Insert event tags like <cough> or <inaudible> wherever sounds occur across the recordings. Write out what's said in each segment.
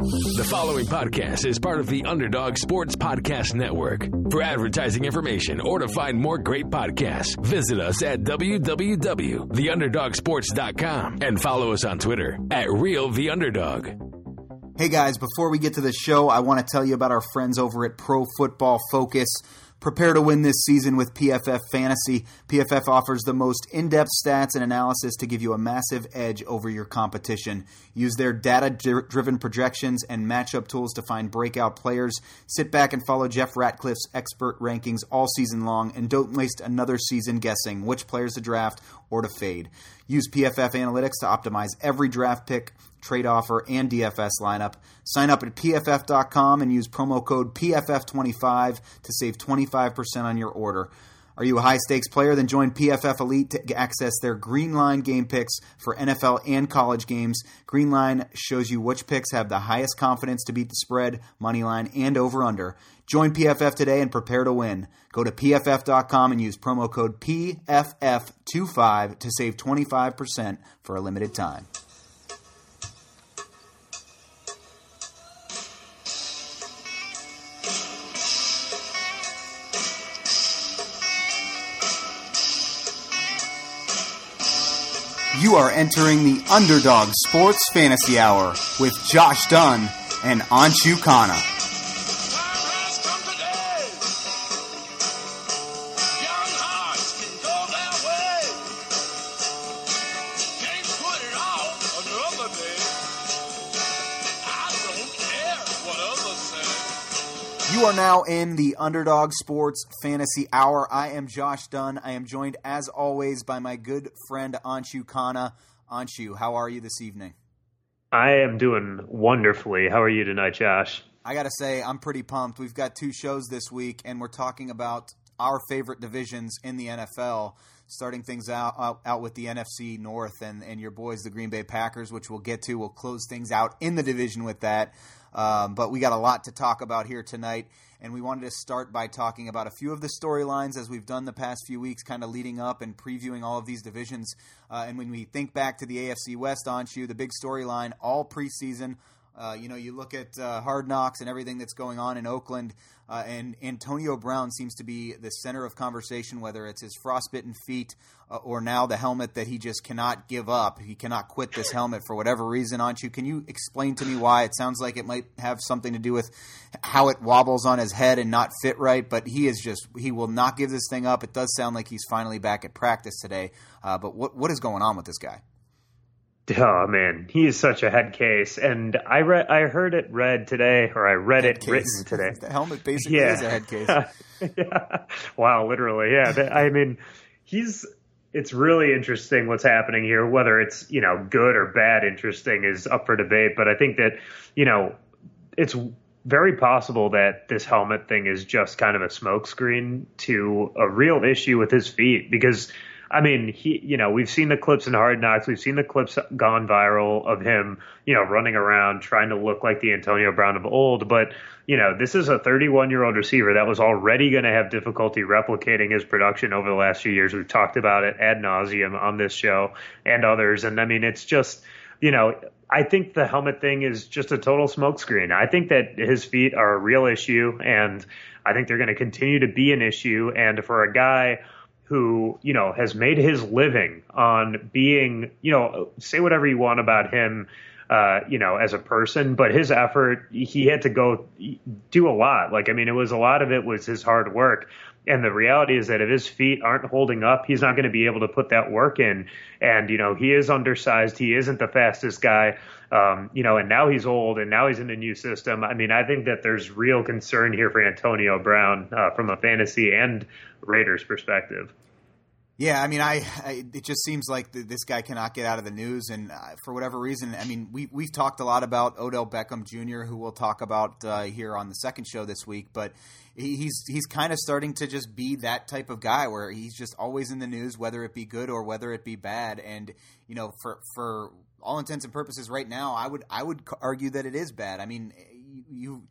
The following podcast is part of the Underdog Sports Podcast Network. For advertising information or to find more great podcasts, visit us at www.theunderdogsports.com and follow us on Twitter at RealTheUnderdog. Hey guys, before we get to the show, I want to tell you about our friends over at Pro Football Focus. Prepare to win this season with PFF Fantasy. PFF offers the most in depth stats and analysis to give you a massive edge over your competition. Use their data driven projections and matchup tools to find breakout players. Sit back and follow Jeff Ratcliffe's expert rankings all season long and don't waste another season guessing which players to draft or to fade. Use PFF Analytics to optimize every draft pick trade offer, and DFS lineup. Sign up at pff.com and use promo code PFF25 to save 25% on your order. Are you a high stakes player? Then join PFF Elite to access their Green Line game picks for NFL and college games. Green Line shows you which picks have the highest confidence to beat the spread, money line, and over under. Join PFF today and prepare to win. Go to pff.com and use promo code PFF25 to save 25% for a limited time. You are entering the Underdog Sports Fantasy Hour with Josh Dunn and Anshu Khanna. Now in the Underdog Sports Fantasy Hour. I am Josh Dunn. I am joined, as always, by my good friend Anshu Khanna. Anshu, how are you this evening? I am doing wonderfully. How are you tonight, Josh? I got to say, I'm pretty pumped. We've got two shows this week, and we're talking about our favorite divisions in the NFL. Starting things out, out, out with the NFC North and, and your boys, the Green Bay Packers, which we'll get to. We'll close things out in the division with that. Um, but we got a lot to talk about here tonight, and we wanted to start by talking about a few of the storylines as we've done the past few weeks, kind of leading up and previewing all of these divisions. Uh, and when we think back to the AFC West, Anshu, the big storyline all preseason uh, you know, you look at uh, Hard Knocks and everything that's going on in Oakland, uh, and Antonio Brown seems to be the center of conversation, whether it's his frostbitten feet uh, or now the helmet that he just cannot give up. He cannot quit this helmet for whatever reason. Anshu, can you explain to me why? It sounds like it might have something to do with how it wobbles on his head and not fit right, but he is just, he will not give this thing up. It does sound like he's finally back at practice today. Uh, but what, what is going on with this guy? Oh man, he is such a head case, and I read, I heard it read today, or I read head it case. written today. <laughs> the helmet basically yeah. is a head case. <laughs> yeah. Wow, literally, yeah. I mean, he's. It's really interesting what's happening here. Whether it's you know good or bad, interesting is up for debate. But I think that you know it's very possible that this helmet thing is just kind of a smokescreen to a real issue with his feet because I mean, he, you know, we've seen the clips in Hard Knocks. We've seen the clips gone viral of him, you know, running around trying to look like the Antonio Brown of old. But, you know, this is a 31 year old receiver that was already going to have difficulty replicating his production over the last few years. We've talked about it ad nauseum on this show and others. And I mean, it's just, you know, I think the helmet thing is just a total smokescreen. I think that his feet are a real issue, and I think they're going to continue to be an issue. And for a guy, who, you know, has made his living on being, you know, say whatever you want about him, uh, you know, as a person, but his effort, he had to go do a lot. Like, I mean, it was a lot of it was his hard work. And the reality is that if his feet aren't holding up, he's not going to be able to put that work in. And, you know, he is undersized. He isn't the fastest guy. Um, you know, and now he's old and now he's in a new system. I mean, I think that there's real concern here for Antonio Brown uh, from a fantasy and Raiders perspective. Yeah, I mean, I, I, it just seems like this guy cannot get out of the news, and uh, for whatever reason, I mean, we we've talked a lot about Odell Beckham Jr., who we'll talk about uh, here on the second show this week, but he's he's kind of starting to just be that type of guy where he's just always in the news, whether it be good or whether it be bad, and you know, for for all intents and purposes, right now, I would I would argue that it is bad. I mean, you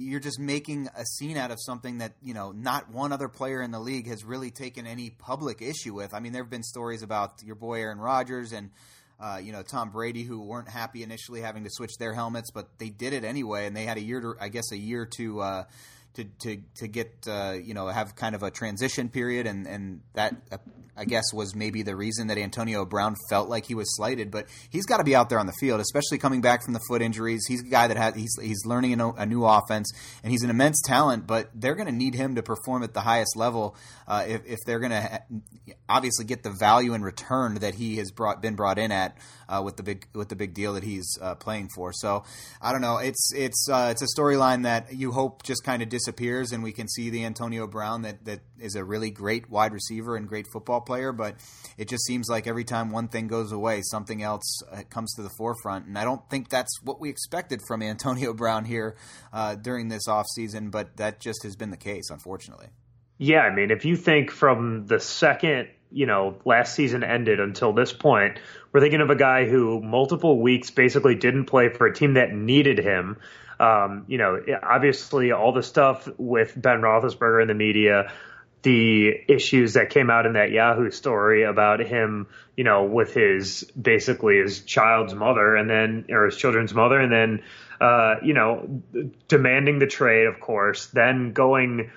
you're just making a scene out of something that you know not one other player in the league has really taken any public issue with. I mean, there have been stories about your boy Aaron Rodgers and uh, you know, Tom Brady, who weren't happy initially having to switch their helmets, but they did it anyway, and they had a year to, I guess, a year to. Uh, to, to, to get uh, you know have kind of a transition period and and that uh, I guess was maybe the reason that Antonio Brown felt like he was slighted. But he's got to be out there on the field especially coming back from the foot injuries. He's a guy that has he's he's learning a, a new offense and he's an immense talent but they're going to need him to perform at the highest level uh, if, if they're going to obviously get the value in return that he has brought been brought in at uh, with the big with the big deal that he's uh, playing for. So I don't know it's it's uh, it's a storyline that you hope just kind of disappears, and we can see the Antonio Brown that that is a really great wide receiver and great football player. But it just seems like every time one thing goes away, something else uh, comes to the forefront, and I don't think that's what we expected from <laughs> Antonio Brown here uh, during this offseason, but that just has been the case, unfortunately. Yeah, I mean, if you think from the second you know last season ended until this point, we're thinking of a guy who multiple weeks basically didn't play for a team that needed him. Um, you know, obviously all the stuff with Ben Roethlisberger in the media, the issues that came out in that Yahoo story about him, you know, with his basically his child's mother and then or his children's mother, and then uh, you know, demanding the trade, of course, then going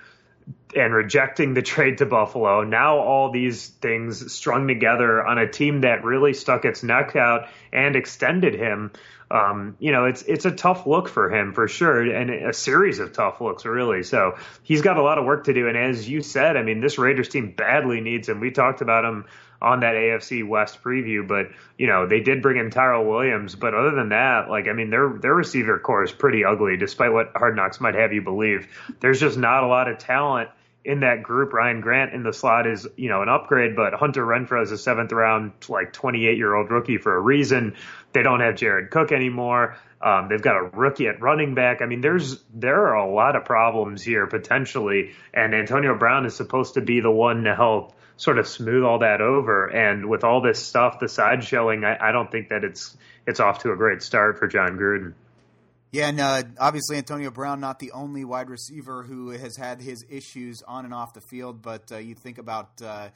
and rejecting the trade to Buffalo. Now all these things strung together on a team that really stuck its neck out and extended him um, you know, it's it's a tough look for him for sure, and a series of tough looks really. So he's got a lot of work to do. And as you said, I mean, this Raiders team badly needs him. We talked about him on that AFC West preview, but you know they did bring in Tyrell Williams. But other than that, like I mean, their their receiver corps is pretty ugly, despite what Hard Knocks might have you believe. There's just not a lot of talent in that group. Ryan Grant in the slot is, you know, an upgrade, but Hunter Renfrow is a seventh round, like 28 year old rookie for a reason. They don't have Jared Cook anymore. Um, they've got a rookie at running back. I mean, there's there are a lot of problems here potentially, and Antonio Brown is supposed to be the one to help sort of smooth all that over. And with all this stuff, the side showing, I, I don't think that it's it's off to a great start for Jon Gruden. Yeah, and uh, obviously Antonio Brown not the only wide receiver who has had his issues on and off the field, but uh, you think about uh,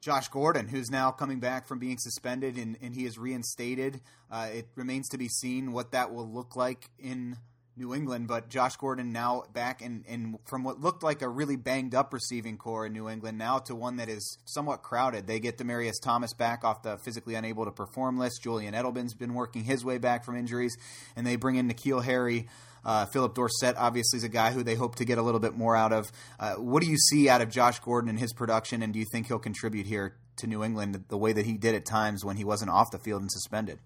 Josh Gordon, who's now coming back from being suspended and, and he is reinstated. Uh, it remains to be seen what that will look like in New England, but Josh Gordon now back in, in from what looked like a really banged up receiving corps in New England now to one that is somewhat crowded. They get Demaryius Thomas back off the physically unable to perform list. Julian Edelman's been working his way back from injuries, and they bring in N'Keal Harry. Uh, Phillip Dorsett obviously is a guy who they hope to get a little bit more out of. Uh, what do you see out of Josh Gordon and his production, and do you think he'll contribute here to New England the way that he did at times when he wasn't off the field and suspended?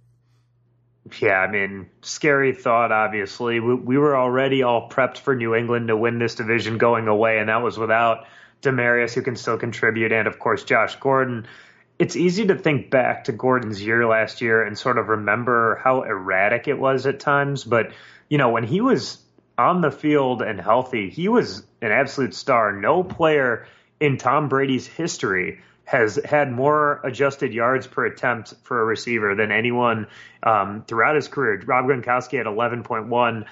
Yeah, I mean, scary thought, obviously. We, we, were already all prepped for New England to win this division going away, and that was without Demaryius, who can still contribute, and of course, Josh Gordon. It's easy to think back to Gordon's year last year and sort of remember how erratic it was at times. But, you know, when he was on the field and healthy, he was an absolute star. No player in Tom Brady's history has had more adjusted yards per attempt for a receiver than anyone um, throughout his career. Rob Gronkowski had 11.1.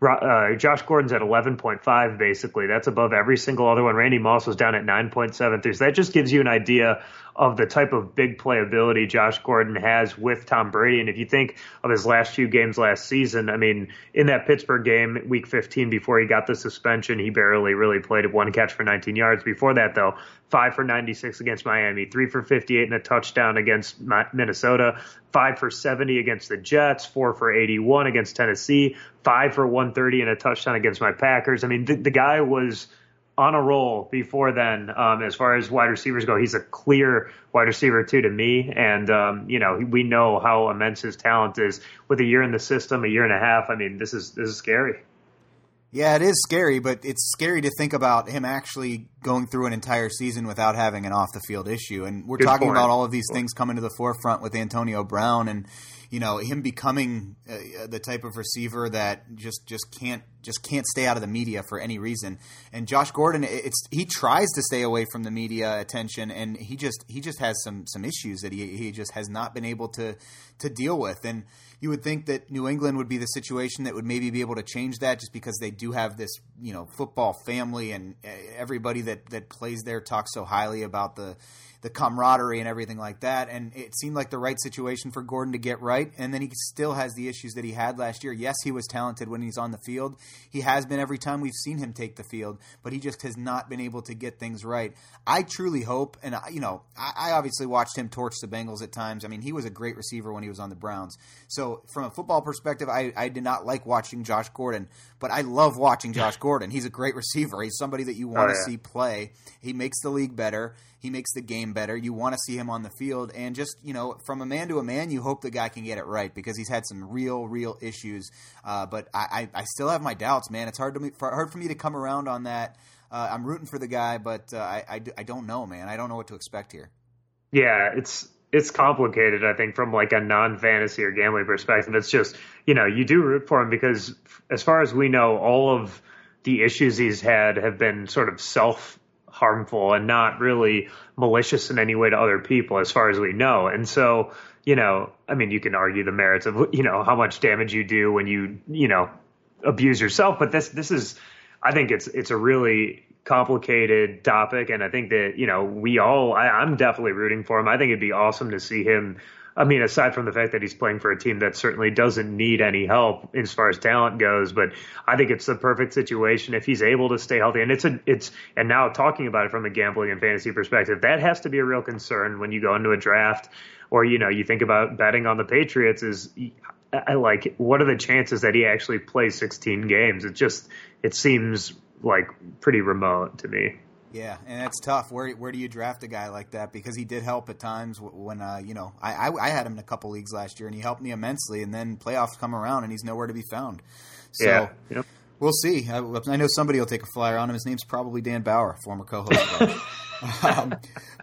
Uh, Josh Gordon's at 11.5, basically. That's above every single other one. Randy Moss was down at 9.73. So that just gives you an idea of the type of big playability Josh Gordon has with Tom Brady. And if you think of his last few games last season, I mean, in that Pittsburgh game, week 15, before he got the suspension, he barely really played one catch for 19 yards. Before that, though, five for 96 against Miami, three for 58 and a touchdown against Minnesota, five for 70 against the Jets, four for 81 against Tennessee, five for 130 and a touchdown against my Packers. I mean, the, the guy was on a roll before then. Um, as far as wide receivers go, he's a clear wide receiver too to me. And um, you know, we know how immense his talent is. With a year in the system, a year and a half, I mean, this is this is scary. Yeah, it is scary, but it's scary to think about him actually going through an entire season without having an off the field issue. And we're Good talking point. about all of these things coming to the forefront with Antonio Brown and you know him becoming uh, the type of receiver that just just can't just can't stay out of the media for any reason. And Josh Gordon, it's he tries to stay away from the media attention, and he just he just has some some issues that he he just has not been able to to deal with. And you would think that New England would be the situation that would maybe be able to change that, just because they do have this you know football family and uh, everybody that that plays there talks so highly about the the camaraderie and everything like that. And it seemed like the right situation for Gordon to get right. And then he still has the issues that he had last year. Yes, he was talented when he's on the field. He has been every time we've seen him take the field, but he just has not been able to get things right. I truly hope, and you know, I, I obviously watched him torch the Bengals at times. I mean, he was a great receiver when he was on the Browns. So from a football perspective, I, I did not like watching Josh Gordon, but I love watching Josh Gordon. He's a great receiver. He's somebody that you want oh, to yeah. see play. He makes the league better. He makes the game better. You want to see him on the field, and just you know, from a man to a man, you hope the guy can get it right because he's had some real, real issues. Uh, but I, I, I, still have my doubts, man. It's hard to me, for, hard for me to come around on that. Uh, I'm rooting for the guy, but uh, I, I, I don't know, man. I don't know what to expect here. Yeah, it's it's complicated. I think from like a non fantasy or gambling perspective, it's just you know you do root for him because as far as we know, all of the issues he's had have been sort of self harmful and not really malicious in any way to other people, as far as we know. And so, you know, I mean, you can argue the merits of you know how much damage you do when you you know abuse yourself, but this this is, I think it's it's a really complicated topic, and I think that you know we all I, I'm definitely rooting for him. I think it'd be awesome to see him I mean, aside from the fact that he's playing for a team that certainly doesn't need any help as far as talent goes, but I think it's the perfect situation if he's able to stay healthy. And it's a, it's, and now talking about it from a gambling and fantasy perspective, that has to be a real concern when you go into a draft or, you know, you think about betting on the Patriots is, I like, what are the chances that he actually plays 16 games? It just, it seems like pretty remote to me. Yeah, and that's tough. Where where do you draft a guy like that? Because he did help at times when uh, you know I, I, I had him in a couple leagues last year, and he helped me immensely. And then playoffs come around, and he's nowhere to be found. So yeah. Yep. we'll see. I, I, know somebody will take a flyer on him. His name's probably Dan Bauer, former co-host. <laughs> um,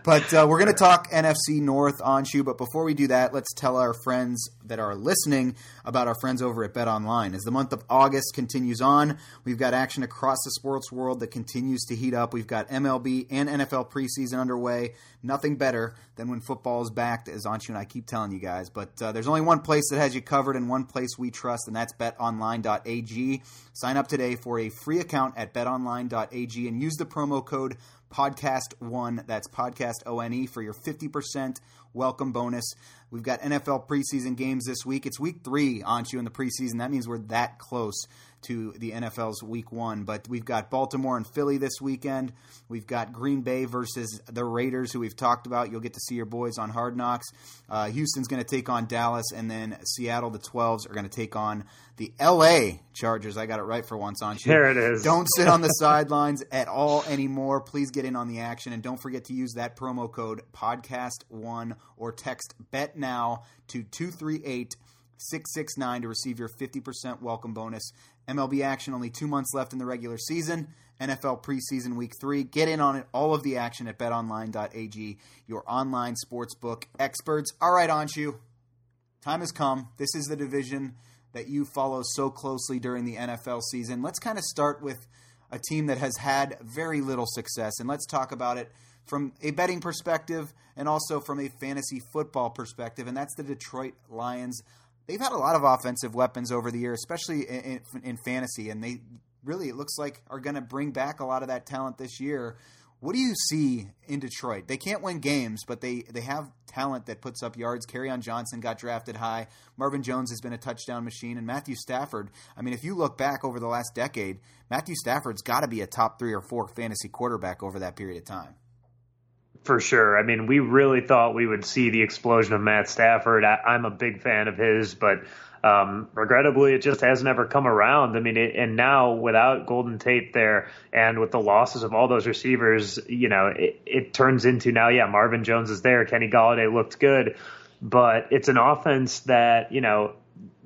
but uh, we're going to talk NFC North Anshu. But before we do that, let's tell our friends that are listening about our friends over at Bet Online. As the month of August continues on, we've got action across the sports world that continues to heat up. We've got MLB and NFL preseason underway. Nothing better than when football is back, as Anshu and I keep telling you guys. But uh, there's only one place that has you covered and one place we trust, and that's betonline.ag. Sign up today for a free account at betonline.ag and use the promo code podcast one. That's podcast O N E for your 50% welcome bonus. We've got NFL preseason games this week. It's week three, aren't you, in the preseason? That means we're that close to the NFL's week one. But we've got Baltimore and Philly this weekend. We've got Green Bay versus the Raiders, who we've talked about. You'll get to see your boys on Hard Knocks. Uh, Houston's going to take on Dallas, and then Seattle, the 12s, are going to take on the LA Chargers. I got it right for once, Anshu. There it is. Don't sit on the <laughs> sidelines at all anymore. Please get in on the action, and don't forget to use that promo code podcast1 or text bet now to 238 669 to receive your 50% welcome bonus. MLB action only two months left in the regular season. NFL preseason week three. Get in on it. All of the action at betonline.ag, your online sportsbook experts. All right, Anshu. Time has come. This is the division that you follow so closely during the NFL season. Let's kind of start with a team that has had very little success, and let's talk about it from a betting perspective and also from a fantasy football perspective, and that's the Detroit Lions they've had a lot of offensive weapons over the year, especially in, in, in fantasy, and they really it looks like are going to bring back a lot of that talent this year. What do you see in Detroit? They can't win games, but they, they have talent that puts up yards. Kerryon Johnson got drafted high. Marvin Jones has been a touchdown machine. And Matthew Stafford, I mean, if you look back over the last decade, Matthew Stafford's got to be a top three or four fantasy quarterback over that period of time. For sure. I mean, we really thought we would see the explosion of Matt Stafford. I, am a big fan of his, but um, regrettably, it just hasn't ever come around. I mean, it, and now without Golden Tate there and with the losses of all those receivers, you know, it, it turns into now, yeah, Marvin Jones is there. Kenny Golladay looked good, but it's an offense that, you know,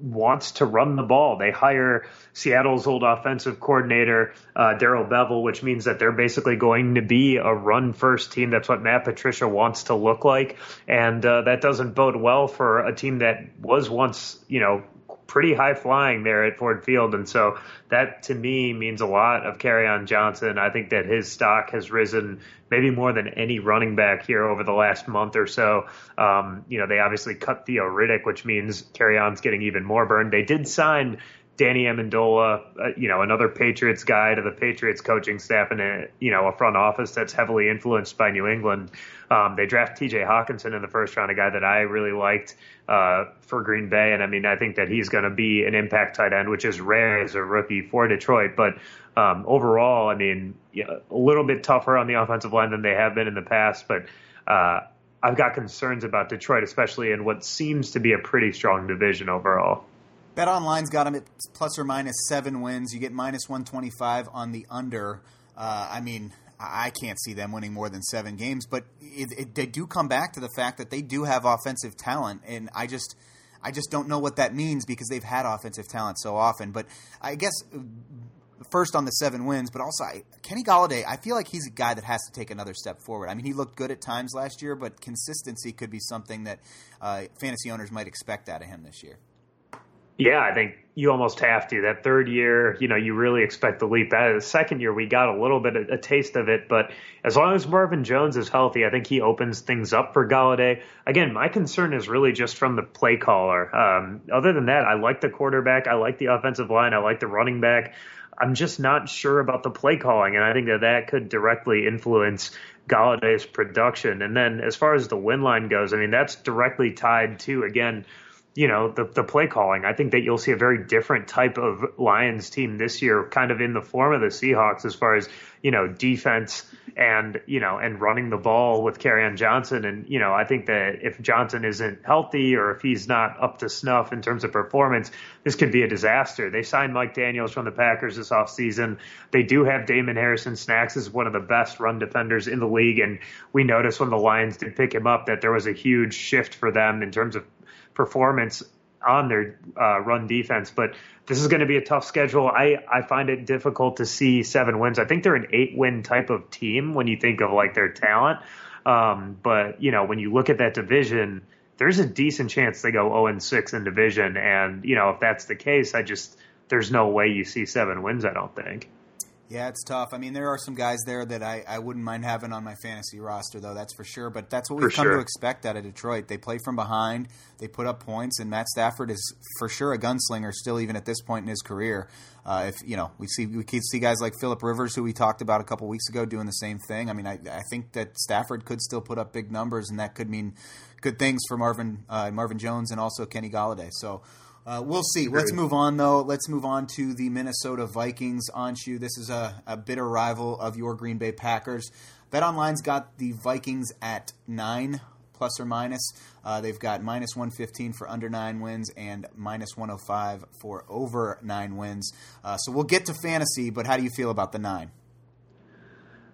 wants to run the ball. They hire Seattle's old offensive coordinator, uh, Darrell Bevell, which means that they're basically going to be a run first team. That's what Matt Patricia wants to look like. And uh, that doesn't bode well for a team that was once, you know, pretty high flying there at Ford Field. And so that to me means a lot of Kerryon Johnson. I think that his stock has risen maybe more than any running back here over the last month or so. Um, you know, they obviously cut Theo Riddick, which means Kerryon's getting even more burned. They did sign Danny Amendola, uh, you know, another Patriots guy to the Patriots coaching staff and a, you know, a front office that's heavily influenced by New England. Um, they draft T.J. Hockenson in the first round, a guy that I really liked uh, for Green Bay, and I mean, I think that he's going to be an impact tight end, which is rare as a rookie for Detroit. But um, overall, I mean, yeah, a little bit tougher on the offensive line than they have been in the past, but. Uh, I've got concerns about Detroit, especially in what seems to be a pretty strong division overall. Bet Online's got them at plus or minus seven wins. You get minus 125 on the under. Uh, I mean, I can't see them winning more than seven games, but it, it, they do come back to the fact that they do have offensive talent, and I just. I just don't know what that means because they've had offensive talent so often. But I guess first on the seven wins, but also I, Kenny Golladay. I feel like he's a guy that has to take another step forward. I mean, he looked good at times last year, but consistency could be something that uh, fantasy owners might expect out of him this year. Yeah, I think you almost have to. That third year, you know, you really expect the leap. That the second year, we got a little bit of a taste of it, but as long as Marvin Jones is healthy, I think he opens things up for Golladay. Again, my concern is really just from the play caller. Um, other than that, I like the quarterback, I like the offensive line, I like the running back. I'm just not sure about the play calling, and I think that that could directly influence Golladay's production. And then as far as the win line goes, I mean, that's directly tied to again you know the the play calling. I think that you'll see a very different type of Lions team this year, kind of in the form of the Seahawks, as far as you know defense and you know and running the ball with Kerryon Johnson. And you know I think that if Johnson isn't healthy or if he's not up to snuff in terms of performance, this could be a disaster. They signed Mike Daniels from the Packers this offseason. They do have Damon Harrison. Snacks is one of the best run defenders in the league, and we noticed when the Lions did pick him up that there was a huge shift for them in terms of performance on their uh, run defense. But this is going to be a tough schedule. I, I find it difficult to see seven wins. I think they're an eight win type of team when you think of like their talent. Um, but you know, when you look at that division, there's a decent chance they go 0 and 6 in division. And you know, if that's the case, I just there's no way you see seven wins. I don't think. Yeah, it's tough. I mean, there are some guys there that I, I wouldn't mind having on my fantasy roster, though, that's for sure. But that's what we've for come sure. to expect out of Detroit. They play from behind, they put up points, and Matt Stafford is for sure a gunslinger still, even at this point in his career. Uh, if you know, we see we see guys like Philip Rivers, who we talked about a couple weeks ago, doing the same thing. I mean, I, I think that Stafford could still put up big numbers, and that could mean good things for Marvin uh, Marvin Jones and also Kenny Golladay. So uh, we'll see. Let's move on, though. Let's move on to the Minnesota Vikings. Anshu, this is a, a bitter rival of your Green Bay Packers. BetOnline's got the Vikings at nine plus or minus. Uh, they've got minus 115 for under nine wins and minus 105 for over nine wins. Uh, so we'll get to fantasy, but how do you feel about the nine?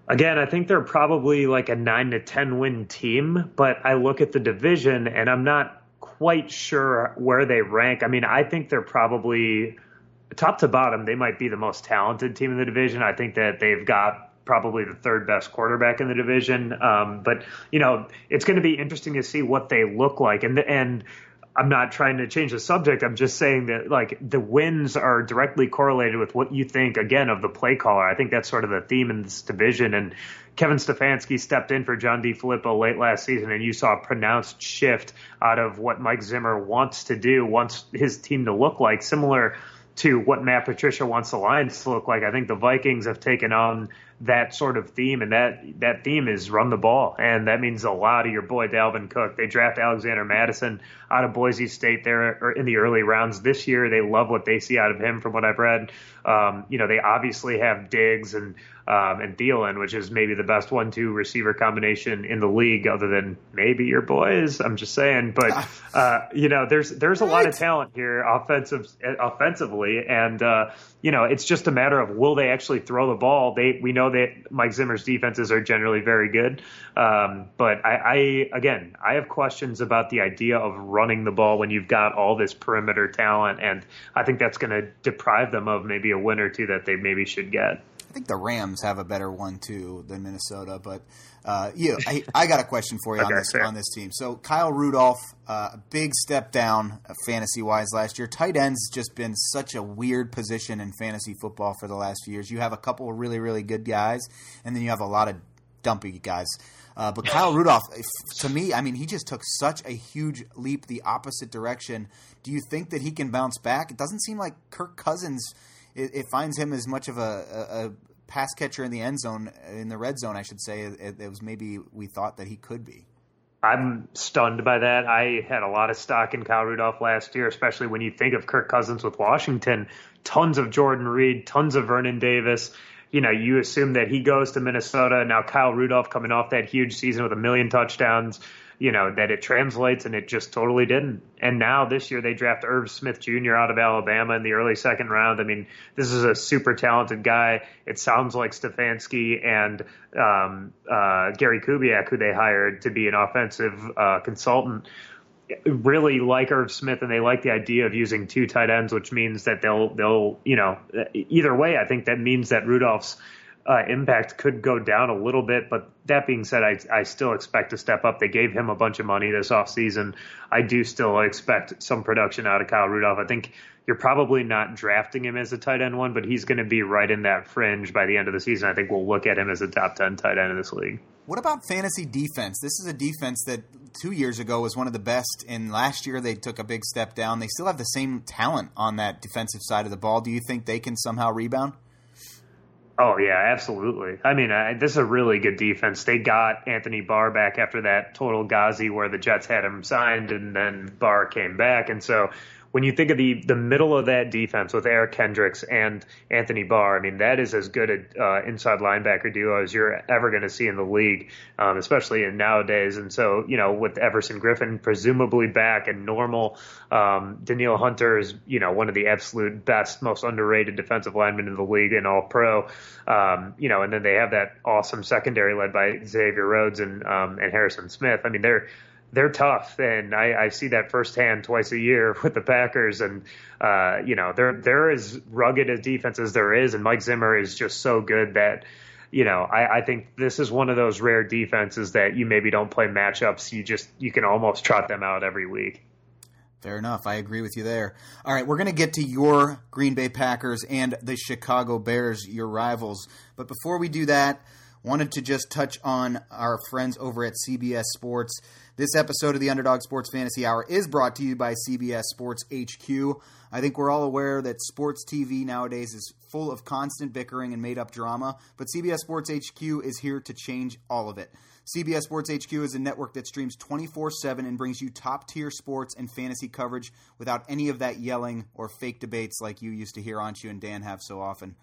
Again, I think they're probably like a nine to 10 win team, but I look at the division and I'm not quite sure where they rank. I mean, I think they're probably top to bottom. They might be the most talented team in the division. I think that they've got probably the third best quarterback in the division. Um, but you know, it's going to be interesting to see what they look like. And and I'm not trying to change the subject. I'm just saying that like the wins are directly correlated with what you think again of the play caller. I think that's sort of the theme in this division. And Kevin Stefanski stepped in for John DeFilippo late last season, and you saw a pronounced shift out of what Mike Zimmer wants to do, wants his team to look like, similar to what Matt Patricia wants the Lions to look like. I think the Vikings have taken on that sort of theme, and that that theme is run the ball, and that means a lot of your boy Dalvin Cook. They draft Alexander Mattison out of Boise State there or in the early rounds this year. They love what they see out of him, from what I've read. Um, you know, they obviously have Diggs and um, and Thielen, which is maybe the best one-two receiver combination in the league, other than maybe your boys. I'm just saying, but uh, you know, there's there's a lot of talent here, offensive offensively, and uh, you know, it's just a matter of will they actually throw the ball. They we know that Mike Zimmer's defenses are generally very good, um, but I, I again I have questions about the idea of running the ball when you've got all this perimeter talent, and I think that's going to deprive them of maybe a win or two that they maybe should get. I think the Rams have a better one too than Minnesota, but uh, yeah, I, I, got a question for you okay, on this fair. on this team. So Kyle Rudolph, uh, a big step down uh, fantasy wise last year. Tight ends just been such a weird position in fantasy football for the last few years. You have a couple of really really good guys, and then you have a lot of dumpy guys. Uh, but Kyle Rudolph, to me, I mean, he just took such a huge leap the opposite direction. Do you think that he can bounce back? It doesn't seem like Kirk Cousins. It, it finds him as much of a, a, pass catcher in the end zone, in the red zone, I should say. It, it was maybe we thought that he could be. I'm stunned by that. I had a lot of stock in Kyle Rudolph last year, especially when you think of Kirk Cousins with Washington. Tons of Jordan Reed, tons of Vernon Davis. You know, you assume that he goes to Minnesota. Now Kyle Rudolph coming off that huge season with a million touchdowns you know, that it translates and it just totally didn't. And now this year they draft Irv Smith Jr. out of Alabama in the early second round. I mean, this is a super talented guy. It sounds like Stefanski and um, uh, Gary Kubiak, who they hired to be an offensive uh, consultant, really like Irv Smith and they like the idea of using two tight ends, which means that they'll they'll you know either way. I think that means that Rudolph's uh, impact could go down a little bit. But that being said, I, I still expect to step up. They gave him a bunch of money this offseason. I do still expect some production out of Kyle Rudolph. I think you're probably not drafting him as a tight end one, but he's going to be right in that fringe by the end of the season. I think we'll look at him as a top 10 tight end in this league. What about fantasy defense? This is a defense that two years ago was one of the best, and last year they took a big step down. They still have the same talent on that defensive side of the ball. Do you think they can somehow rebound? Oh yeah, absolutely. I mean, uh, this is a really good defense. They got Anthony Barr back after that total Ghazi where the Jets had him signed, and then Barr came back, and so when you think of the the middle of that defense with Eric Kendricks and Anthony Barr, I mean that is as good an uh, inside linebacker duo as you're ever going to see in the league, um, especially in nowadays. And so you know with Everson Griffen presumably back and normal, um, Danielle Hunter is you know one of the absolute best, most underrated defensive linemen in the league and All Pro. Um, you know, and then they have that awesome secondary led by Xavier Rhodes and um, and Harrison Smith. I mean they're they're tough, and I, I see that firsthand twice a year <laughs> with the Packers. And uh, you know, they're they're as rugged a defense as there is, and Mike Zimmer is just so good that you know I, I think this is one of those rare defenses that you maybe don't play matchups. You just you can almost trot them out every week. Fair enough. I agree with you there. All right, we're going to get to your Green Bay Packers and the Chicago Bears, your rivals. But before we do that, wanted to just touch on our friends over at CBS Sports. This episode of the Underdog Sports Fantasy Hour is brought to you by CBS Sports HQ. I think we're all aware that sports TV nowadays is full of constant bickering and made up drama, but CBS Sports HQ is here to change all of it. CBS Sports HQ is a network that streams 24 7 and brings you top tier sports and fantasy coverage without any of that yelling or fake debates like you used to hear Anshu and Dan have so often.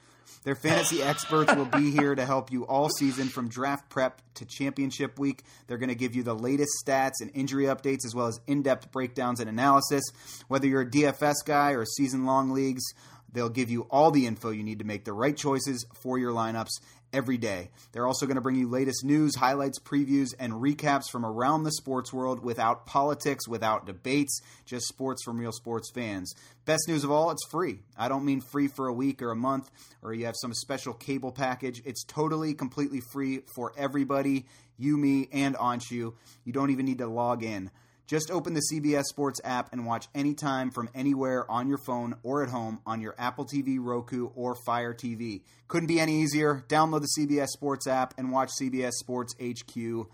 Their fantasy <laughs> experts will be here to help you all season from draft prep to championship week. They're going to give you the latest stats and injury updates as well as in depth breakdowns and analysis. Whether you're a DFS guy or season long leagues, they'll give you all the info you need to make the right choices for your lineups every day. They're also going to bring you latest news, highlights, previews, and recaps from around the sports world without politics, without debates, just sports from real sports fans. Best news of all, it's free. I don't mean free for a week or a month or you have some special cable package. It's totally, completely free for everybody, you, me, and Anshu. You don't even need to log in. Just open the CBS Sports app and watch anytime from anywhere on your phone or at home on your Apple TV, Roku, or Fire TV. Couldn't be any easier. Download the CBS Sports app and watch CBS Sports HQ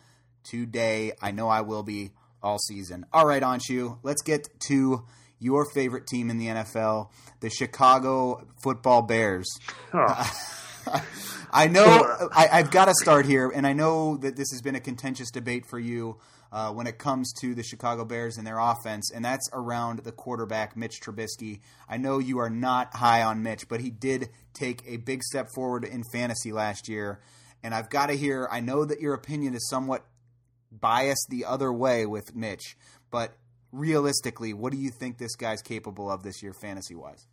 today. I know I will be all season. All right, Anshu, let's get to your favorite team in the NFL, the Chicago Football Bears. Oh. <laughs> I know I, have got to start here, and I know that this has been a contentious debate for you uh, when it comes to the Chicago Bears and their offense, and that's around the quarterback, Mitch Trubisky. I know you are not high on Mitch, but he did take a big step forward in fantasy last year. And I've got to hear, I know that your opinion is somewhat biased the other way with Mitch, but realistically, what do you think this guy's capable of this year, fantasy wise?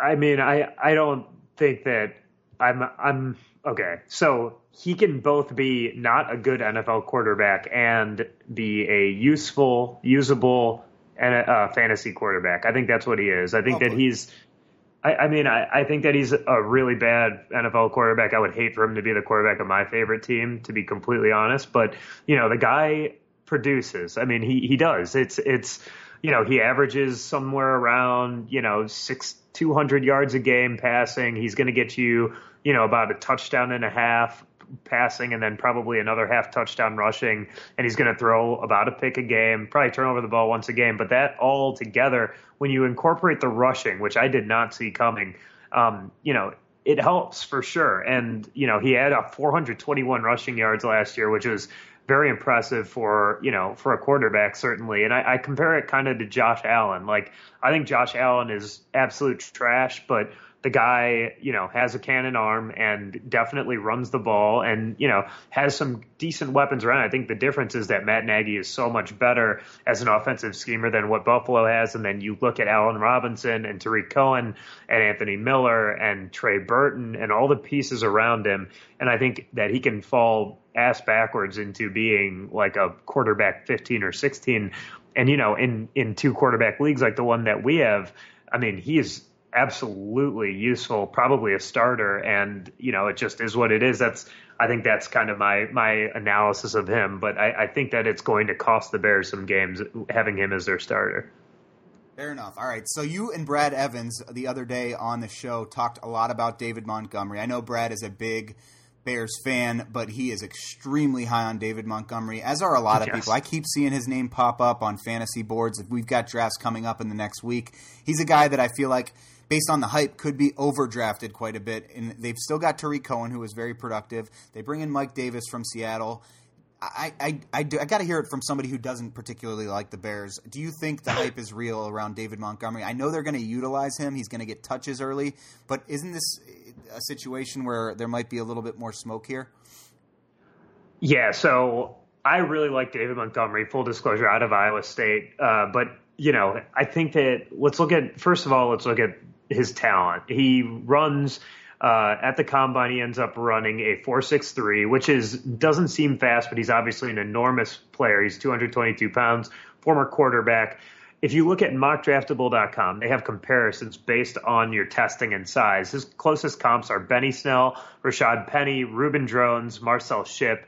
I mean, I, I don't think that I'm I'm okay. So he can both be not a good NFL quarterback and be a useful, usable, and a, uh, fantasy quarterback. I think that's what he is. I think that he's. I, I mean, I, I think that he's a really bad NFL quarterback. I would hate for him to be the quarterback of my favorite team, to be completely honest. But you know, the guy produces. I mean, he he does. It's it's you know he averages somewhere around you know six two hundred yards a game passing. He's going to get you you know about a touchdown and a half passing and then probably another half touchdown rushing, and he's going to throw about a pick a game, probably turn over the ball once a game. But that all together, when you incorporate the rushing, which I did not see coming, um, you know, it helps for sure. And you know, he had a 421 rushing yards last year, which was very impressive for you know for a quarterback certainly. And I, I compare it kind of to Josh Allen. Like I think Josh Allen is absolute trash, but the guy, you know, has a cannon arm and definitely runs the ball and, you know, has some decent weapons around. I think the difference is that Matt Nagy is so much better as an offensive schemer than what Buffalo has. And then you look at Allen Robinson and Tarik Cohen and Anthony Miller and Trey Burton and all the pieces around him. And I think that he can fall ass backwards into being like a quarterback 15 or 16. And, you know, in, in two quarterback leagues like the one that we have, I mean, he is absolutely useful, probably a starter, and you know it just is what it is. That's I think that's kind of my my analysis of him, but I, I think that it's going to cost the Bears some games having him as their starter. Fair enough. All right. So you and Brad Evans the other day on the show talked a lot about David Montgomery. I know Brad is a big Bears fan, but he is extremely high on David Montgomery, as are a lot of yes. people. I keep seeing his name pop up on fantasy boards. If we've got drafts coming up in the next week, he's a guy that I feel like based on the hype, could be overdrafted quite a bit. And they've still got Tarik Cohen, who was very productive. They bring in Mike Davis from Seattle. I, I, I, I got to hear it from somebody who doesn't particularly like the Bears. Do you think the hype is real around David Montgomery? I know they're going to utilize him. He's going to get touches early, but isn't this a situation where there might be a little bit more smoke here? Yeah, so I really like David Montgomery. Full disclosure, out of Iowa State, uh, but you know, I think that let's look at first of all, let's look at his talent. He runs uh, at the combine. He ends up running a four six three, which is doesn't seem fast, but he's obviously an enormous player. He's 222 pounds, former quarterback. If you look at mockdraftable.com, they have comparisons based on your testing and size. His closest comps are Benny Snell, Rashad Penny, Ruben Drones, Marcel Shipp,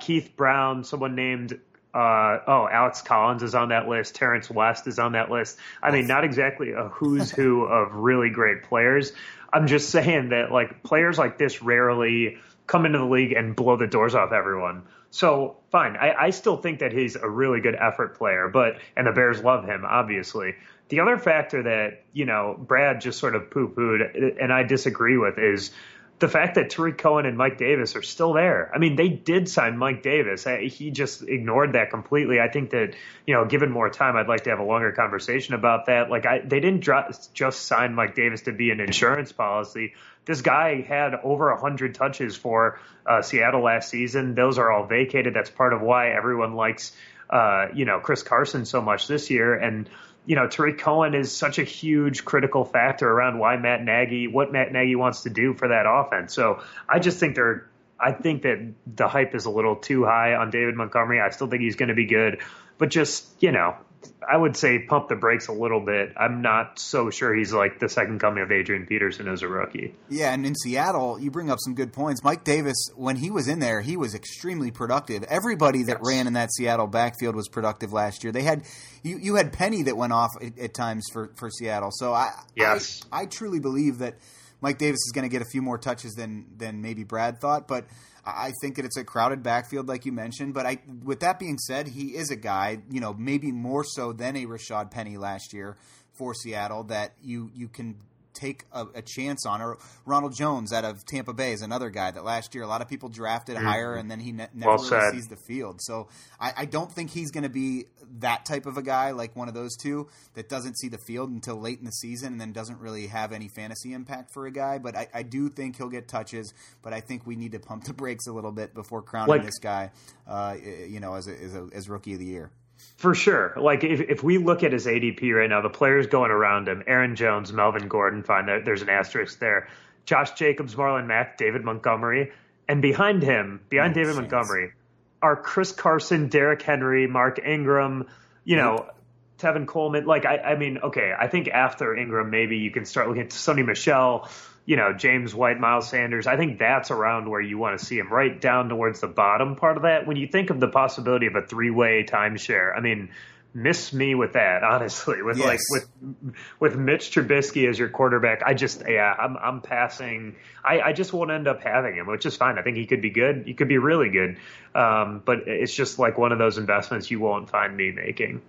Keith Brown, someone named uh, oh, Alex Collins is on that list. Terrence West is on that list. I mean, not exactly a who's who <laughs> of really great players. I'm just saying that like players like this rarely come into the league and blow the doors off everyone. So fine, I, I still think that he's a really good effort player, but and the Bears love him obviously. The other factor that you know Brad just sort of poo pooed, and I disagree with, is the fact that Tarik Cohen and Mike Davis are still there. I mean, they did sign Mike Davis. He just ignored that completely. I think that, you know, given more time, I'd like to have a longer conversation about that. Like, I, they didn't just sign Mike Davis to be an insurance policy. This guy had over 100 touches for uh, Seattle last season. Those are all vacated. That's part of why everyone likes, uh, you know, Chris Carson so much this year. And, you know, Tarik Cohen is such a huge critical factor around why Matt Nagy, what Matt Nagy wants to do for that offense. So I just think they're, I think that the hype is a little too high on David Montgomery. I still think he's going to be good, but just, you know, I would say pump the brakes a little bit. I'm not so sure he's like the second coming of Adrian Peterson as a rookie. Yeah, and in Seattle, you bring up some good points. Mike Davis, when he was in there, he was extremely productive. Everybody that yes. ran in that Seattle backfield was productive last year. They had you, you had Penny that went off at, at times for, for Seattle. So I, yes. I I truly believe that Mike Davis is going to get a few more touches than than maybe Brad thought, but I think that it's a crowded backfield, like you mentioned. But I, with that being said, he is a guy, you know, maybe more so than a Rashad Penny last year for Seattle that you you can take a, a, chance on. Or Ronald Jones out of Tampa Bay is another guy that last year a lot of people drafted mm-hmm. higher, and then he ne- never well really sees the field. So I, I don't think he's going to be that type of a guy, like one of those two that doesn't see the field until late in the season, and then doesn't really have any fantasy impact for a guy. But I, I do think he'll get touches. But I think we need to pump the brakes a little bit before crowning like, this guy, uh, you know, as a, as, a, as rookie of the year. For sure. Like if, if we look at his ADP right now, the players going around him, Aaron Jones, Melvin Gordon, fine, there, there's an asterisk there. Josh Jacobs, Marlon Mack, David Montgomery. And behind him, behind David sense. Montgomery, are Chris Carson, Derrick Henry, Mark Ingram, you know, Tevin Coleman. Like, I, I mean, okay, I think after Ingram, maybe you can start looking at Sony Michel, you know, James White, Miles Sanders. I think that's around where you want to see him, right down towards the bottom part of that. When you think of the possibility of a three way timeshare, I mean, miss me with that, <laughs> honestly. With Yes. like with with Mitch Trubisky as your quarterback, I just yeah, I'm I'm passing. I, I just won't end up having him, which is fine. I think he could be good. He could be really good. Um, but it's just like one of those investments you won't find me making.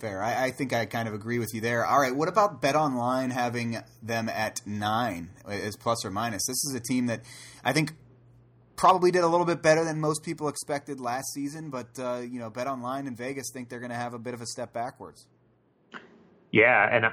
Fair. I, I think I kind of agree with you there. All right. What about Bet Online having them at nine as plus or minus? This is a team that I think probably did a little bit better than most people expected last season, but uh, you know, Bet Online and Vegas think they're going to have a bit of a step backwards. Yeah, and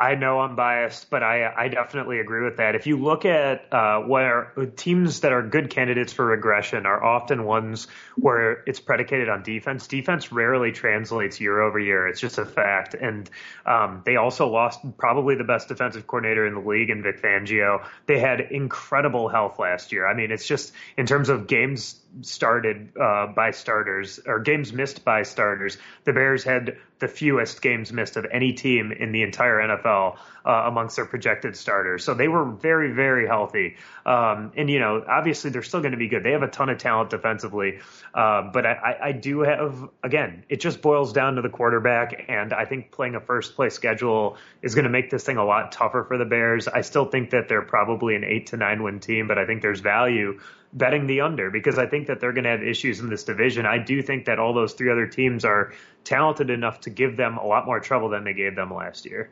I know I'm biased, but I I definitely agree with that. If you look at uh, where teams that are good candidates for regression are often ones where it's predicated on defense. Defense rarely translates year over year. It's just a fact. And um, they also lost probably the best defensive coordinator in the league in Vic Fangio. They had incredible health last year. I mean, it's just in terms of games started uh, by starters or games missed by starters. The Bears had the fewest games missed of any team in the entire NFL uh, amongst their projected starters. So they were very, very healthy. Um, and, you know, obviously they're still going to be good. They have a ton of talent defensively. Uh, but I, I do have, again, it just boils down to the quarterback. And I think playing a first place schedule is going to make this thing a lot tougher for the Bears. I still think that they're probably an eight to nine win team, but I think there's value betting the under because I think that they're going to have issues in this division. I do think that all those three other teams are talented enough to give them a lot more trouble than they gave them last year.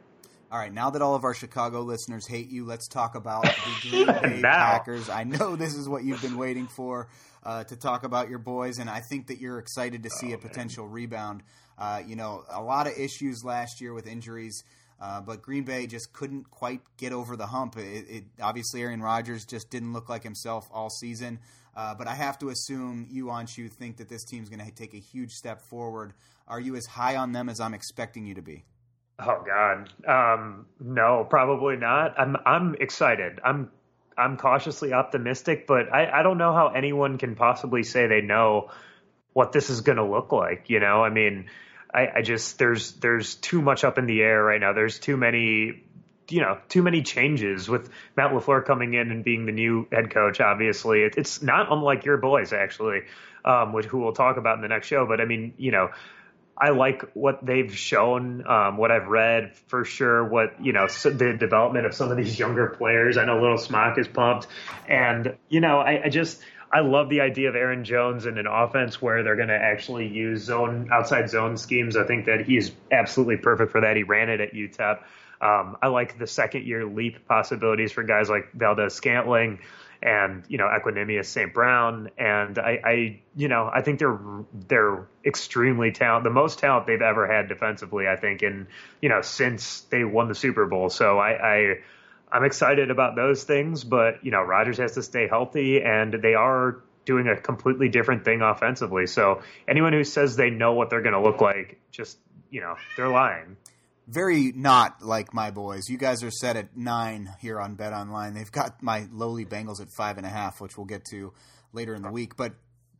All right, now that all of our Chicago listeners hate you, let's talk about the <laughs> Green Bay Packers. I know this is what you've been waiting for uh, to talk about your boys, and I think that you're excited to see a potential rebound. Uh, you know, a lot of issues last year with injuries, uh, but Green Bay just couldn't quite get over the hump. It, it obviously Aaron Rodgers just didn't look like himself all season. Uh, but I have to assume you, Anshu, think that this team's going to take a huge step forward. Are you as high on them as I'm expecting you to be? Oh God, um, no, probably not. I'm I'm excited. I'm I'm cautiously optimistic, but I, I don't know how anyone can possibly say they know what this is going to look like. You know, I mean, I, I just there's there's too much up in the air right now. There's too many you know too many changes with Matt LaFleur coming in and being the new head coach. Obviously, it, it's not unlike your boys actually, um, which who we'll talk about in the next show. But I mean, you know. I like what they've shown, um, what I've read for sure. What you know, so the development of some of these younger players. I know Little Smock is pumped, and you know, I, I just I love the idea of Aaron Jones in an offense where they're going to actually use zone outside zone schemes. I think that he's absolutely perfect for that. He ran it at UTEP. Um, I like the second year leap possibilities for guys like Valdes Scantling and you know Equanimous St. Brown, and I, I, you know, I think they're they're extremely talent, the most talent they've ever had defensively. I think, and you know, since they won the Super Bowl, so I, I I'm excited about those things. But you know, Rodgers has to stay healthy, and they are doing a completely different thing offensively. So anyone who says they know what they're going to look like, just you know, they're lying very not like my boys. You guys are set at nine here on Bet Online. They've got my lowly Bengals at five and a half, which we'll get to later in the week. But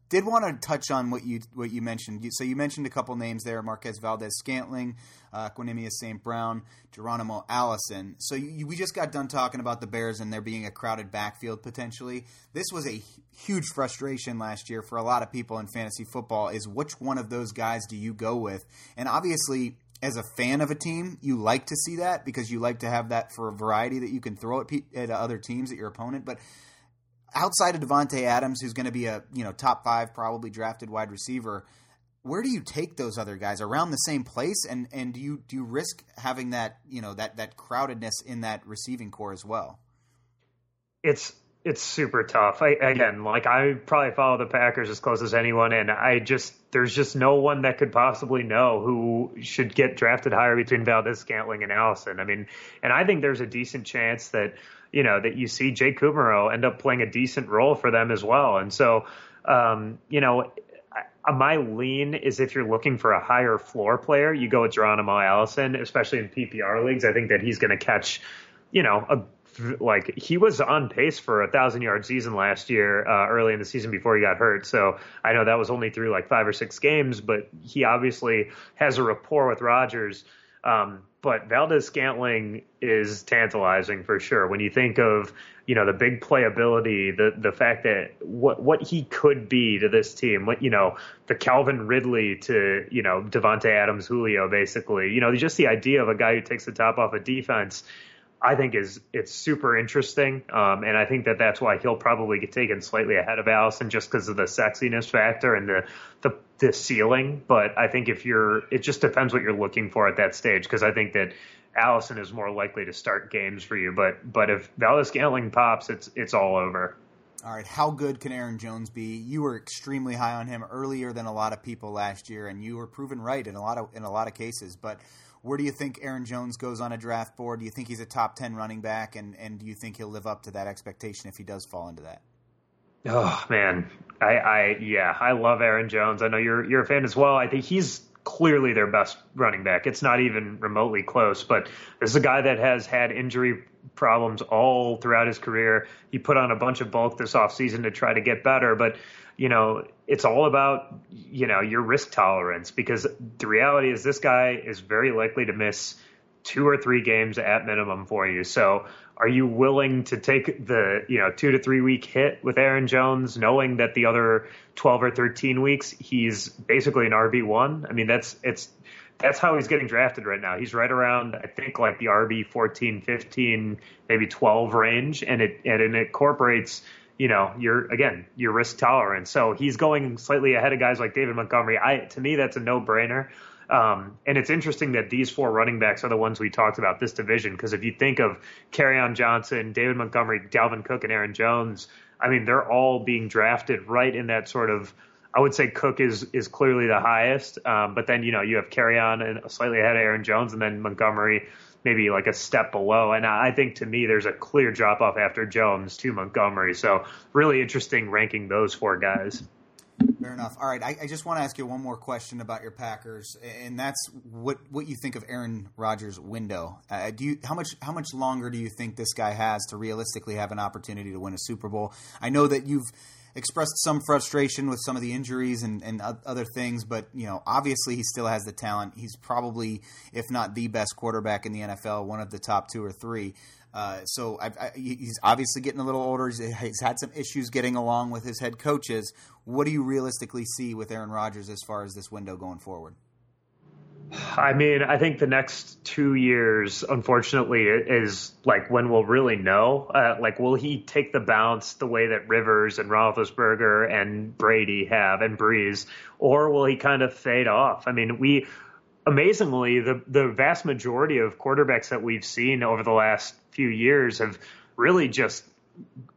did want to touch on what you what you mentioned. So you mentioned a couple names there: Marquez Valdes Scantling, uh, St. Brown, Geronimo Allison. So you, we just got done talking about the Bears and there being a crowded backfield potentially. This was a huge frustration last year for a lot of people in fantasy football. Is which one of those guys do you go with? And obviously as a fan of a team, you like to see that because you like to have that for a variety that you can throw at, pe- at other teams at your opponent. But outside of Davante Adams, who's going to be a you know top five probably drafted wide receiver, where do you take those other guys around the same place? And and do you do you risk having that you know that that crowdedness in that receiving corps as well? It's it's super tough. I, again, like I probably follow the Packers as close as anyone, and I just there's just no one that could possibly know who should get drafted higher between Valdes, Scantling, and Allison. I mean, and I think there's a decent chance that you know that you see Jake Kumerow end up playing a decent role for them as well. And so, um, you know, my lean is if you're looking for a higher floor player, you go with Geronimo Allison, especially in PPR leagues. I think that he's going to catch, you know, a like he was on pace for a thousand yard season last year uh, early in the season before he got hurt. So I know that was only through like five or six games, but he obviously has a rapport with Rodgers. Um, but Valdes Scantling is tantalizing for sure. When you think of you know the big playability, the the fact that what what he could be to this team, what you know the Calvin Ridley to you know Davante Adams, Julio, basically, you know just the idea of a guy who takes the top off a defense. I think is it's super interesting, um, and I think that that's why he'll probably get taken slightly ahead of Allison just because of the sexiness factor and the, the the ceiling. But I think if you're, it just depends what you're looking for at that stage because I think that Allison is more likely to start games for you. But but if Valdes Scantling pops, it's it's all over. All right, how good can Aaron Jones be? You were extremely high on him earlier than a lot of people last year, and you were proven right in a lot of in a lot of cases. But where do you think Aaron Jones goes on a draft board? Do you think he's a top 10 running back? And, and do you think he'll live up to that expectation if he does fall into that? Oh man, I, I yeah, I love Aaron Jones. I know you're you're a fan as well. I think he's clearly their best running back. It's not even remotely close. But this is a guy that has had injury problems all throughout his career. He put on a bunch of bulk this offseason to try to get better, but you know, it's all about, you know, your risk tolerance because the reality is this guy is very likely to miss two or three games at minimum for you. So are you willing to take the, you know, two to three week hit with Aaron Jones, knowing that the other 12 or 13 weeks, he's basically an RB1? I mean, that's, it's, that's how he's getting drafted right now. He's right around, I think, like the RB 14, 15, maybe 12 range, and it and it incorporates you know, your again, your risk tolerance. So he's going slightly ahead of guys like David Montgomery. I to me that's a no brainer. Um, and it's interesting that these four running backs are the ones we talked about this division because if you think of Kerryon Johnson, David Montgomery, Dalvin Cook, and Aaron Jones, I mean they're all being drafted right in that sort of. I would say Cook is is clearly the highest, um, but then you know you have Kerryon and slightly ahead of Aaron Jones, and then Montgomery maybe like a step below. And I think to me, there's a clear drop off after Jones to Montgomery. So really interesting ranking those four guys. Fair enough. All right, I, I, just want to ask you one more question about your Packers, and that's what what you think of Aaron Rodgers' window. Uh, do you how much how much longer do you think this guy has to realistically have an opportunity to win a Super Bowl? I know that you've expressed some frustration with some of the injuries and, and other things, but you know, obviously he still has the talent. He's probably, if not the best quarterback in the NFL, one of the top two or three. Uh, so I, I, he's obviously getting a little older. He's had some issues getting along with his head coaches. What do you realistically see with Aaron Rodgers as far as this window going forward? I mean, I think the next two years, unfortunately, is like when we'll really know. Uh, like, will he take the bounce the way that Rivers and Roethlisberger and Brady have and Brees, or will he kind of fade off? I mean, we amazingly the the vast majority of quarterbacks that we've seen over the last few years have really just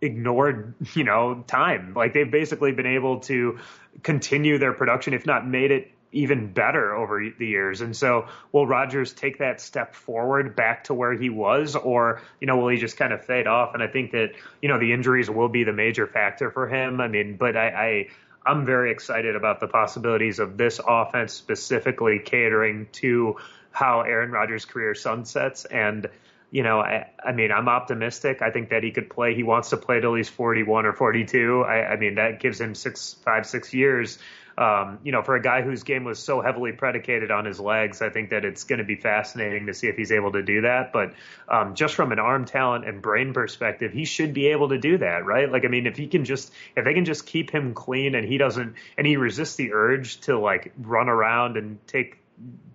ignored, you know, time. Like they've basically been able to continue their production, if not made it even better over the years. And so, will Rodgers take that step forward back to where he was, or you know, will he just kind of fade off? And I think that you know the injuries will be the major factor for him. I mean, but I, I I'm very excited about the possibilities of this offense specifically catering to how Aaron Rodgers' career sunsets and you know, I, I mean, I'm optimistic. I think that he could play. He wants to play till he's 41 or 42. I, I mean, that gives him six, five, six years um, you know, for a guy whose game was so heavily predicated on his legs, I think that it's going to be fascinating to see if he's able to do that. But um, just from an arm talent and brain perspective, he should be able to do that, right? Like, I mean, if he can just, if they can just keep him clean and he doesn't, and he resists the urge to like run around and take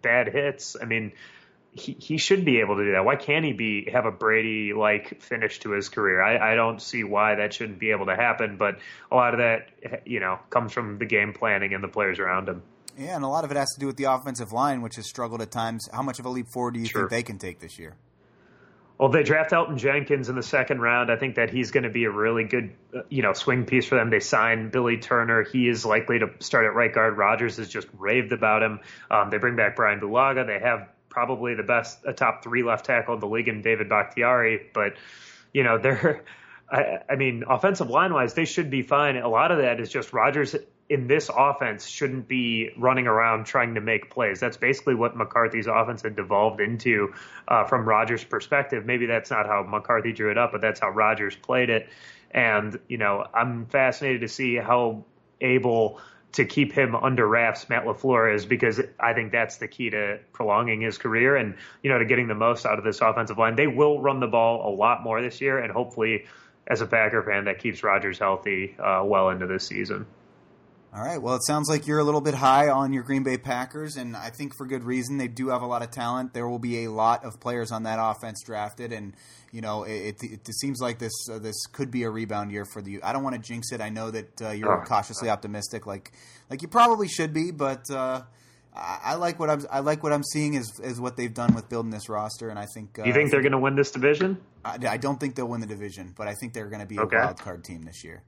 bad hits, I mean, he, he should be able to do that. Why can't he be have a Brady like finish to his career? I, I don't see why that shouldn't be able to happen. But a lot of that, you know, comes from the game planning and the players around him. Yeah, and a lot of it has to do with the offensive line, which has struggled at times. How much of a leap forward do you sure. think they can take this year? Well, they draft Elgton Jenkins in the second round. I think that he's going to be a really good, you know, swing piece for them. They sign Billy Turner. He is likely to start at right guard. Rodgers has just raved about him. Um, they bring back Brian Bulaga. They have probably the best, a top three left tackle in the league in David Bakhtiari. But, you know, <laughs> they're, I, I mean, offensive line wise, they should be fine. A lot of that is just Rodgers in this offense shouldn't be running around trying to make plays. That's basically what McCarthy's offense had devolved into uh, from Rodgers' perspective. Maybe that's not how McCarthy drew it up, but that's how Rodgers played it. And, you know, I'm fascinated to see how able to keep him under wraps, Matt LaFleur is because I think that's the key to prolonging his career and, you know, to getting the most out of this offensive line. They will run the ball a lot more this year, and hopefully, as a Packer fan, that keeps Rodgers healthy uh, well into this season. All right. Well, it sounds like you're a little bit high on your Green Bay Packers, and I think for good reason. They do have a lot of talent. There will be a lot of players on that offense drafted, and you know it, it, it seems like this uh, this could be a rebound year for the. I don't want to jinx it. I know that uh, you're oh. cautiously optimistic, like like you probably should be, but. Uh, I, like what I'm. I like what I'm seeing is is what they've done with building this roster, and I think. Uh, you think they're going to win this division? I, I, don't think they'll win the division, but I think they're going to be a okay. wild card team this year.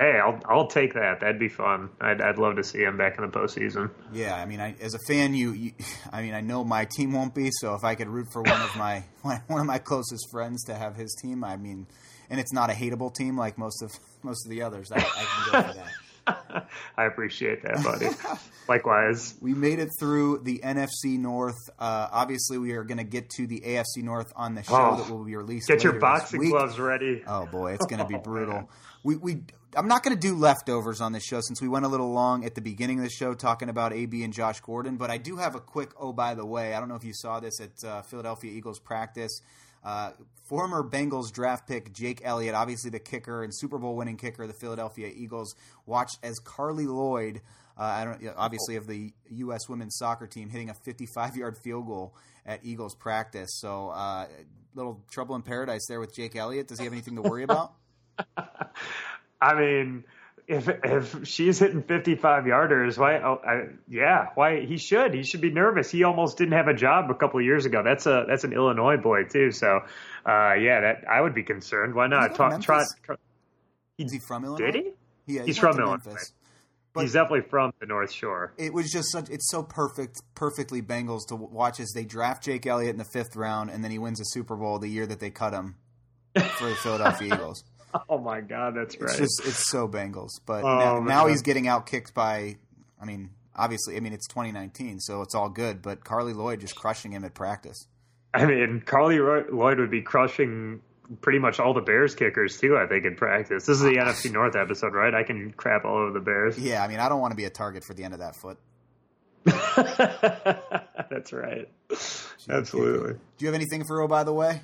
Hey, I'll I'll take that. That'd be fun. I'd I'd love to see him back in the postseason. Yeah, I mean, I, as a fan, you, you, I mean, I know my team won't be. So if I could root for one of my <laughs> one of my closest friends to have his team, I mean, and it's not a hateable team like most of most of the others, I, I can go for that. <laughs> I appreciate that, buddy. <laughs> Likewise. We made it through the NFC North. Uh, obviously, we are going to get to the AFC North on the show oh, that will be released. Get your boxing gloves ready. Oh boy, it's going to be <laughs> brutal. we we I'm not going to do leftovers on this show since we went a little long at the beginning of the show talking about AB and Josh Gordon, but I do have a quick oh by the way. I don't know if you saw this at uh, Philadelphia Eagles practice. Uh, former Bengals draft pick Jake Elliott, obviously the kicker and Super Bowl winning kicker of the Philadelphia Eagles, watched as Carli Lloyd, uh, obviously of the U.S. women's soccer team, hitting a 55 yard field goal at Eagles practice. So, uh, little trouble in paradise there with Jake Elliott. Does he have anything to worry about? <laughs> I mean, if if she's hitting 55 yarders, why? Oh, I, yeah, why he should he should be nervous. He almost didn't have a job a couple of years ago. That's a that's an Illinois boy too. So, uh, yeah, that I would be concerned. Why not? Talk, Is he from Illinois? Did he? Yeah, he's from Illinois. But he's definitely from the North Shore. It was just such it's so perfect, perfectly Bengals to watch as they draft Jake Elliott in the fifth round, and then he wins a Super Bowl the year that they cut him for the Philadelphia <laughs> Eagles. <laughs> Oh my God, that's right. It's just it's so Bengals, but oh, now, now, he's getting out kicked by. I mean, obviously, I mean it's 2019, so it's all good. But Carli Lloyd just crushing him at practice. I mean, Carli Lloyd would be crushing pretty much all the Bears kickers too. I think in practice. This is the ah. NFC North episode, right? I can crap all over the Bears. Yeah, I mean, I don't want to be a target for the end of that foot. <laughs> That's right. Absolutely. Do you have anything for Oh, by the way?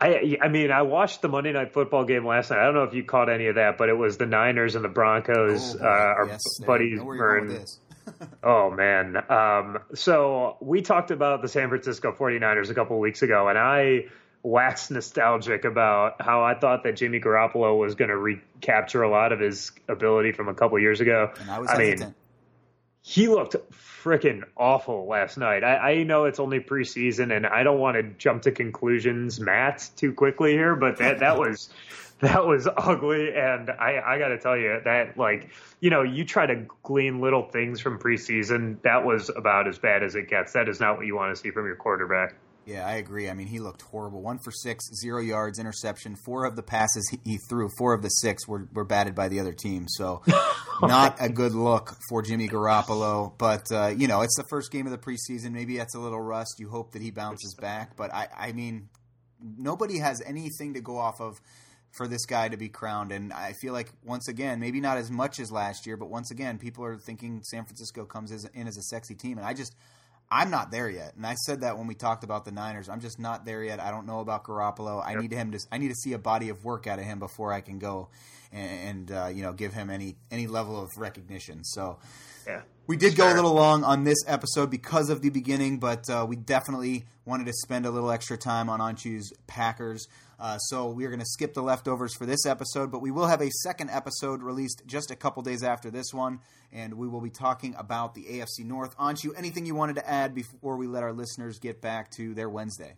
I I mean, I watched the Monday Night Football game last night. I don't know if you caught any of that, but it was the Niners and the Broncos. Oh, uh, our yes, buddies <laughs> oh man. Um, so we talked about the San Francisco 49ers a couple weeks ago, and I waxed nostalgic about how I thought that Jimmy Garoppolo was going to recapture a lot of his ability from a couple years ago. And I was I hesitant. mean, he looked freaking awful last night. I, I, know it's only preseason, and I don't want to jump to conclusions, Matt, too quickly here, but that that was that was ugly, and I, I got to tell you that like you know you try to glean little things from preseason, that was about as bad as it gets. That is not what you want to see from your quarterback. Yeah, I agree. I mean, he looked horrible. One for six, zero yards, interception. Four of the passes he threw, four of the six were, were batted by the other team. So, <laughs> not a good look for Jimmy Garoppolo. But, uh, you know, it's the first game of the preseason. Maybe that's a little rust. You hope that he bounces back. But, I, I mean, nobody has anything to go off of for this guy to be crowned. And I feel like, once again, maybe not as much as last year, but once again, people are thinking San Francisco comes in as a sexy team. And I just. I'm not there yet, and I said that when we talked about the Niners. I'm just not there yet. I don't know about Garoppolo. I yep. need him to. I need to see a body of work out of him before I can go and, and uh, you know give him any any level of recognition. So, yeah. We did sure. go a little long on this episode because of the beginning, but uh, we definitely wanted to spend a little extra time on Anshu's Packers. Uh, so we are going to skip the leftovers for this episode, but we will have a second episode released just a couple days after this one, and we will be talking about the AFC North. Anshu, anything you wanted to add before we let our listeners get back to their Wednesday?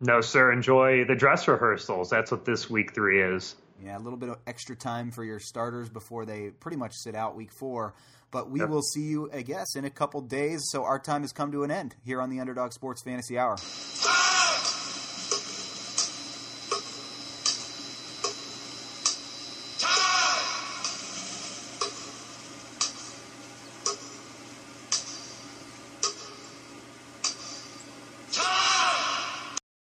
No, sir. Enjoy the dress rehearsals. That's what this week three is. Yeah, a little bit of extra time for your starters before they pretty much sit out week four. But we yep. will see you, I guess, in a couple days. So our time has come to an end here on the Underdog Sports Fantasy Hour.